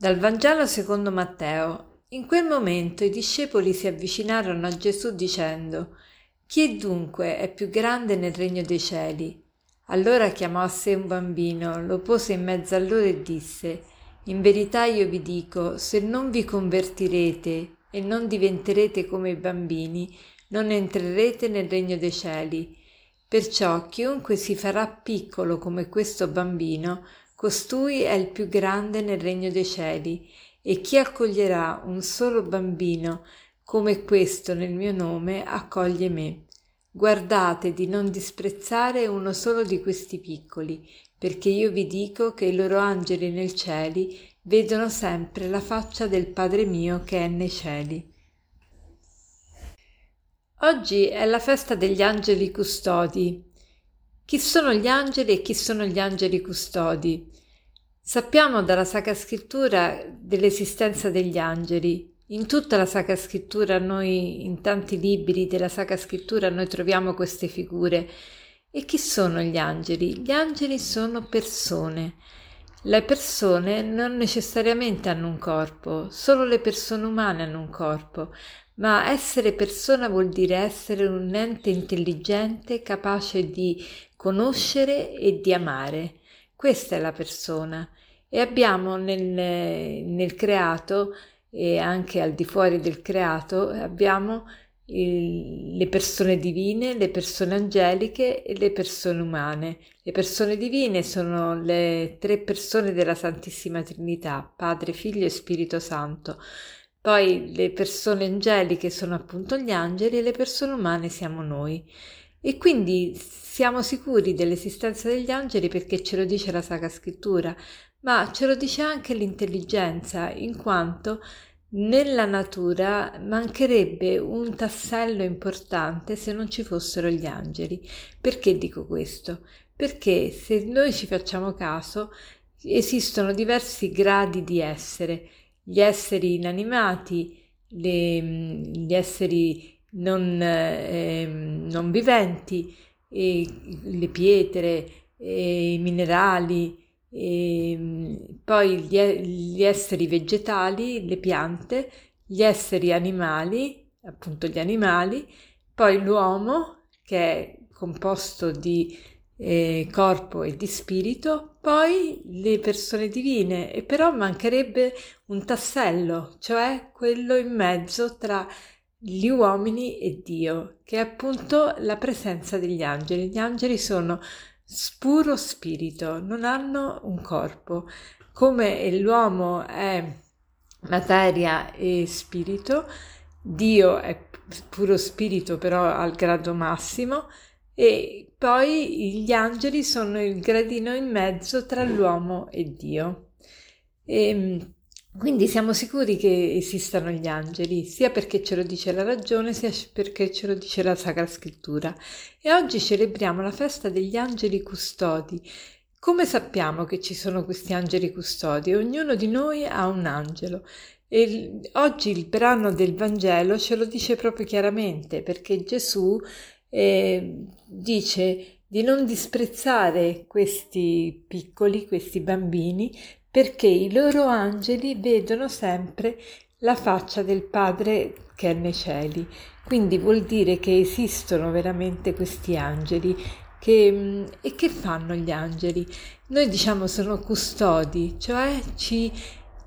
Dal Vangelo secondo Matteo. In quel momento i discepoli si avvicinarono a Gesù dicendo Chi dunque è più grande nel regno dei cieli? Allora chiamò a sé un bambino, lo pose in mezzo a loro e disse In verità io vi dico, se non vi convertirete e non diventerete come i bambini, non entrerete nel regno dei cieli. Perciò chiunque si farà piccolo come questo bambino, costui è il più grande nel regno dei cieli, e chi accoglierà un solo bambino come questo nel mio nome accoglie me. Guardate di non disprezzare uno solo di questi piccoli, perché io vi dico che i loro angeli nel cieli vedono sempre la faccia del Padre mio che è nei cieli. Oggi è la festa degli angeli custodi, chi sono gli angeli e chi sono gli angeli custodi? Sappiamo dalla Sacra Scrittura dell'esistenza degli angeli. In tutta la Sacra Scrittura, noi, in tanti libri della Sacra Scrittura, noi troviamo queste figure. E chi sono gli angeli? Gli angeli sono persone. Le persone non necessariamente hanno un corpo, solo le persone umane hanno un corpo, ma essere persona vuol dire essere un ente intelligente capace di conoscere e di amare. Questa è la persona. E abbiamo nel, nel creato e anche al di fuori del creato abbiamo il, le persone divine, le persone angeliche e le persone umane. Le persone divine sono le tre persone della Santissima Trinità, Padre, Figlio e Spirito Santo. Poi le persone angeliche sono appunto gli angeli e le persone umane siamo noi. E quindi siamo sicuri dell'esistenza degli angeli perché ce lo dice la Sacra Scrittura, ma ce lo dice anche l'intelligenza, in quanto nella natura mancherebbe un tassello importante se non ci fossero gli angeli. Perché dico questo? Perché se noi ci facciamo caso, esistono diversi gradi di essere, gli esseri inanimati, le, gli esseri non, eh, non viventi, le pietre, i minerali, e poi gli, gli esseri vegetali, le piante, gli esseri animali, appunto gli animali, poi l'uomo che è composto di eh, corpo e di spirito, poi le persone divine, e però mancherebbe un tassello, cioè quello in mezzo tra gli uomini e Dio, che è appunto la presenza degli angeli. Gli angeli sono puro spirito, non hanno un corpo. Come l'uomo è materia e spirito, Dio è puro spirito però al grado massimo e poi gli angeli sono il gradino in mezzo tra l'uomo e Dio. E, ehm, quindi siamo sicuri che esistano gli angeli, sia perché ce lo dice la ragione, sia perché ce lo dice la Sacra Scrittura. E oggi celebriamo la festa degli angeli custodi. Come sappiamo che ci sono questi angeli custodi? Ognuno di noi ha un angelo. E oggi il brano del Vangelo ce lo dice proprio chiaramente, perché Gesù eh, dice di non disprezzare questi piccoli, questi bambini, perché i loro angeli vedono sempre la faccia del Padre che è nei cieli. Quindi vuol dire che esistono veramente questi angeli. Che, e che fanno gli angeli? Noi diciamo sono custodi, cioè ci,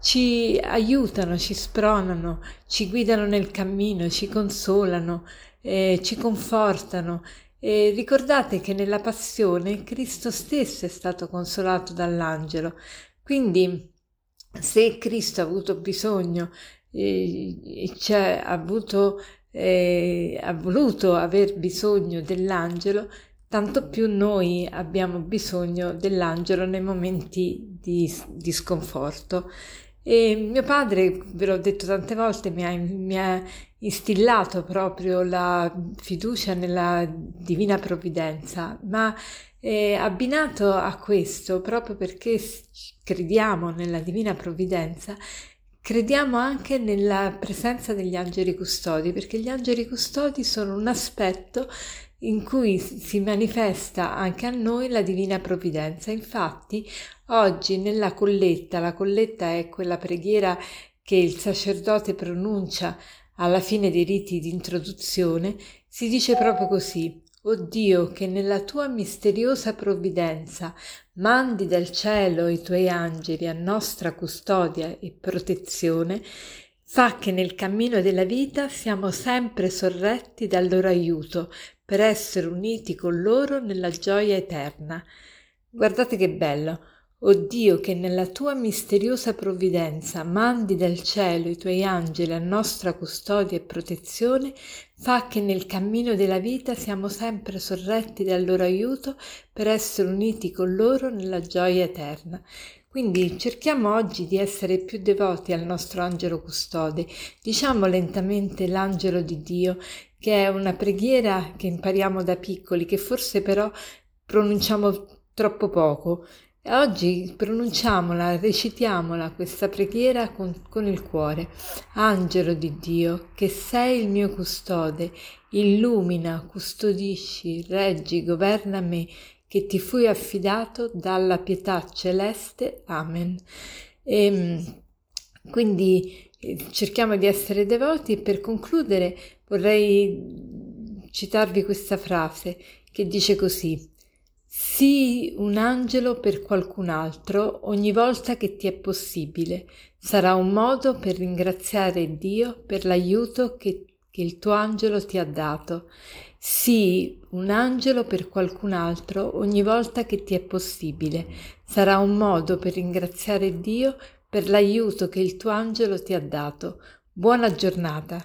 ci aiutano, ci spronano, ci guidano nel cammino, ci consolano, eh, ci confortano. E ricordate che nella passione Cristo stesso è stato consolato dall'angelo, quindi se Cristo ha avuto bisogno eh, cioè, ha, avuto, eh, ha voluto aver bisogno dell'angelo, tanto più noi abbiamo bisogno dell'angelo nei momenti di, di sconforto. E mio padre, ve l'ho detto tante volte, mi ha, mi ha, instillato proprio la fiducia nella divina provvidenza, ma eh, abbinato a questo, proprio perché crediamo nella divina provvidenza, crediamo anche nella presenza degli angeli custodi, perché gli angeli custodi sono un aspetto in cui si manifesta anche a noi la divina provvidenza. Infatti, oggi nella colletta, la colletta è quella preghiera che il sacerdote pronuncia alla fine dei riti di introduzione, si dice proprio così. O Dio, che nella tua misteriosa provvidenza mandi dal cielo i tuoi angeli a nostra custodia e protezione, fa che nel cammino della vita siamo sempre sorretti dal loro aiuto per essere uniti con loro nella gioia eterna. Guardate che bello! O Dio, che nella tua misteriosa provvidenza mandi dal cielo i tuoi angeli a nostra custodia e protezione, fa che nel cammino della vita siamo sempre sorretti dal loro aiuto per essere uniti con loro nella gioia eterna. Quindi cerchiamo oggi di essere più devoti al nostro angelo custode. Diciamo lentamente l'angelo di Dio, che è una preghiera che impariamo da piccoli, che forse però pronunciamo troppo poco. Oggi pronunciamola, recitiamola questa preghiera con, con, il cuore. Angelo di Dio, che sei il mio custode, illumina, custodisci, reggi, governa me, che ti fui affidato dalla pietà celeste. Amen. E, ehm, quindi eh, cerchiamo di essere devoti e per concludere vorrei citarvi questa frase che dice così. Sii un angelo per qualcun altro ogni volta che ti è possibile. Sarà un modo per ringraziare Dio per l'aiuto che, che il tuo angelo ti ha dato. Sii un angelo per qualcun altro ogni volta che ti è possibile. Sarà un modo per ringraziare Dio per l'aiuto che il tuo angelo ti ha dato. Buona giornata.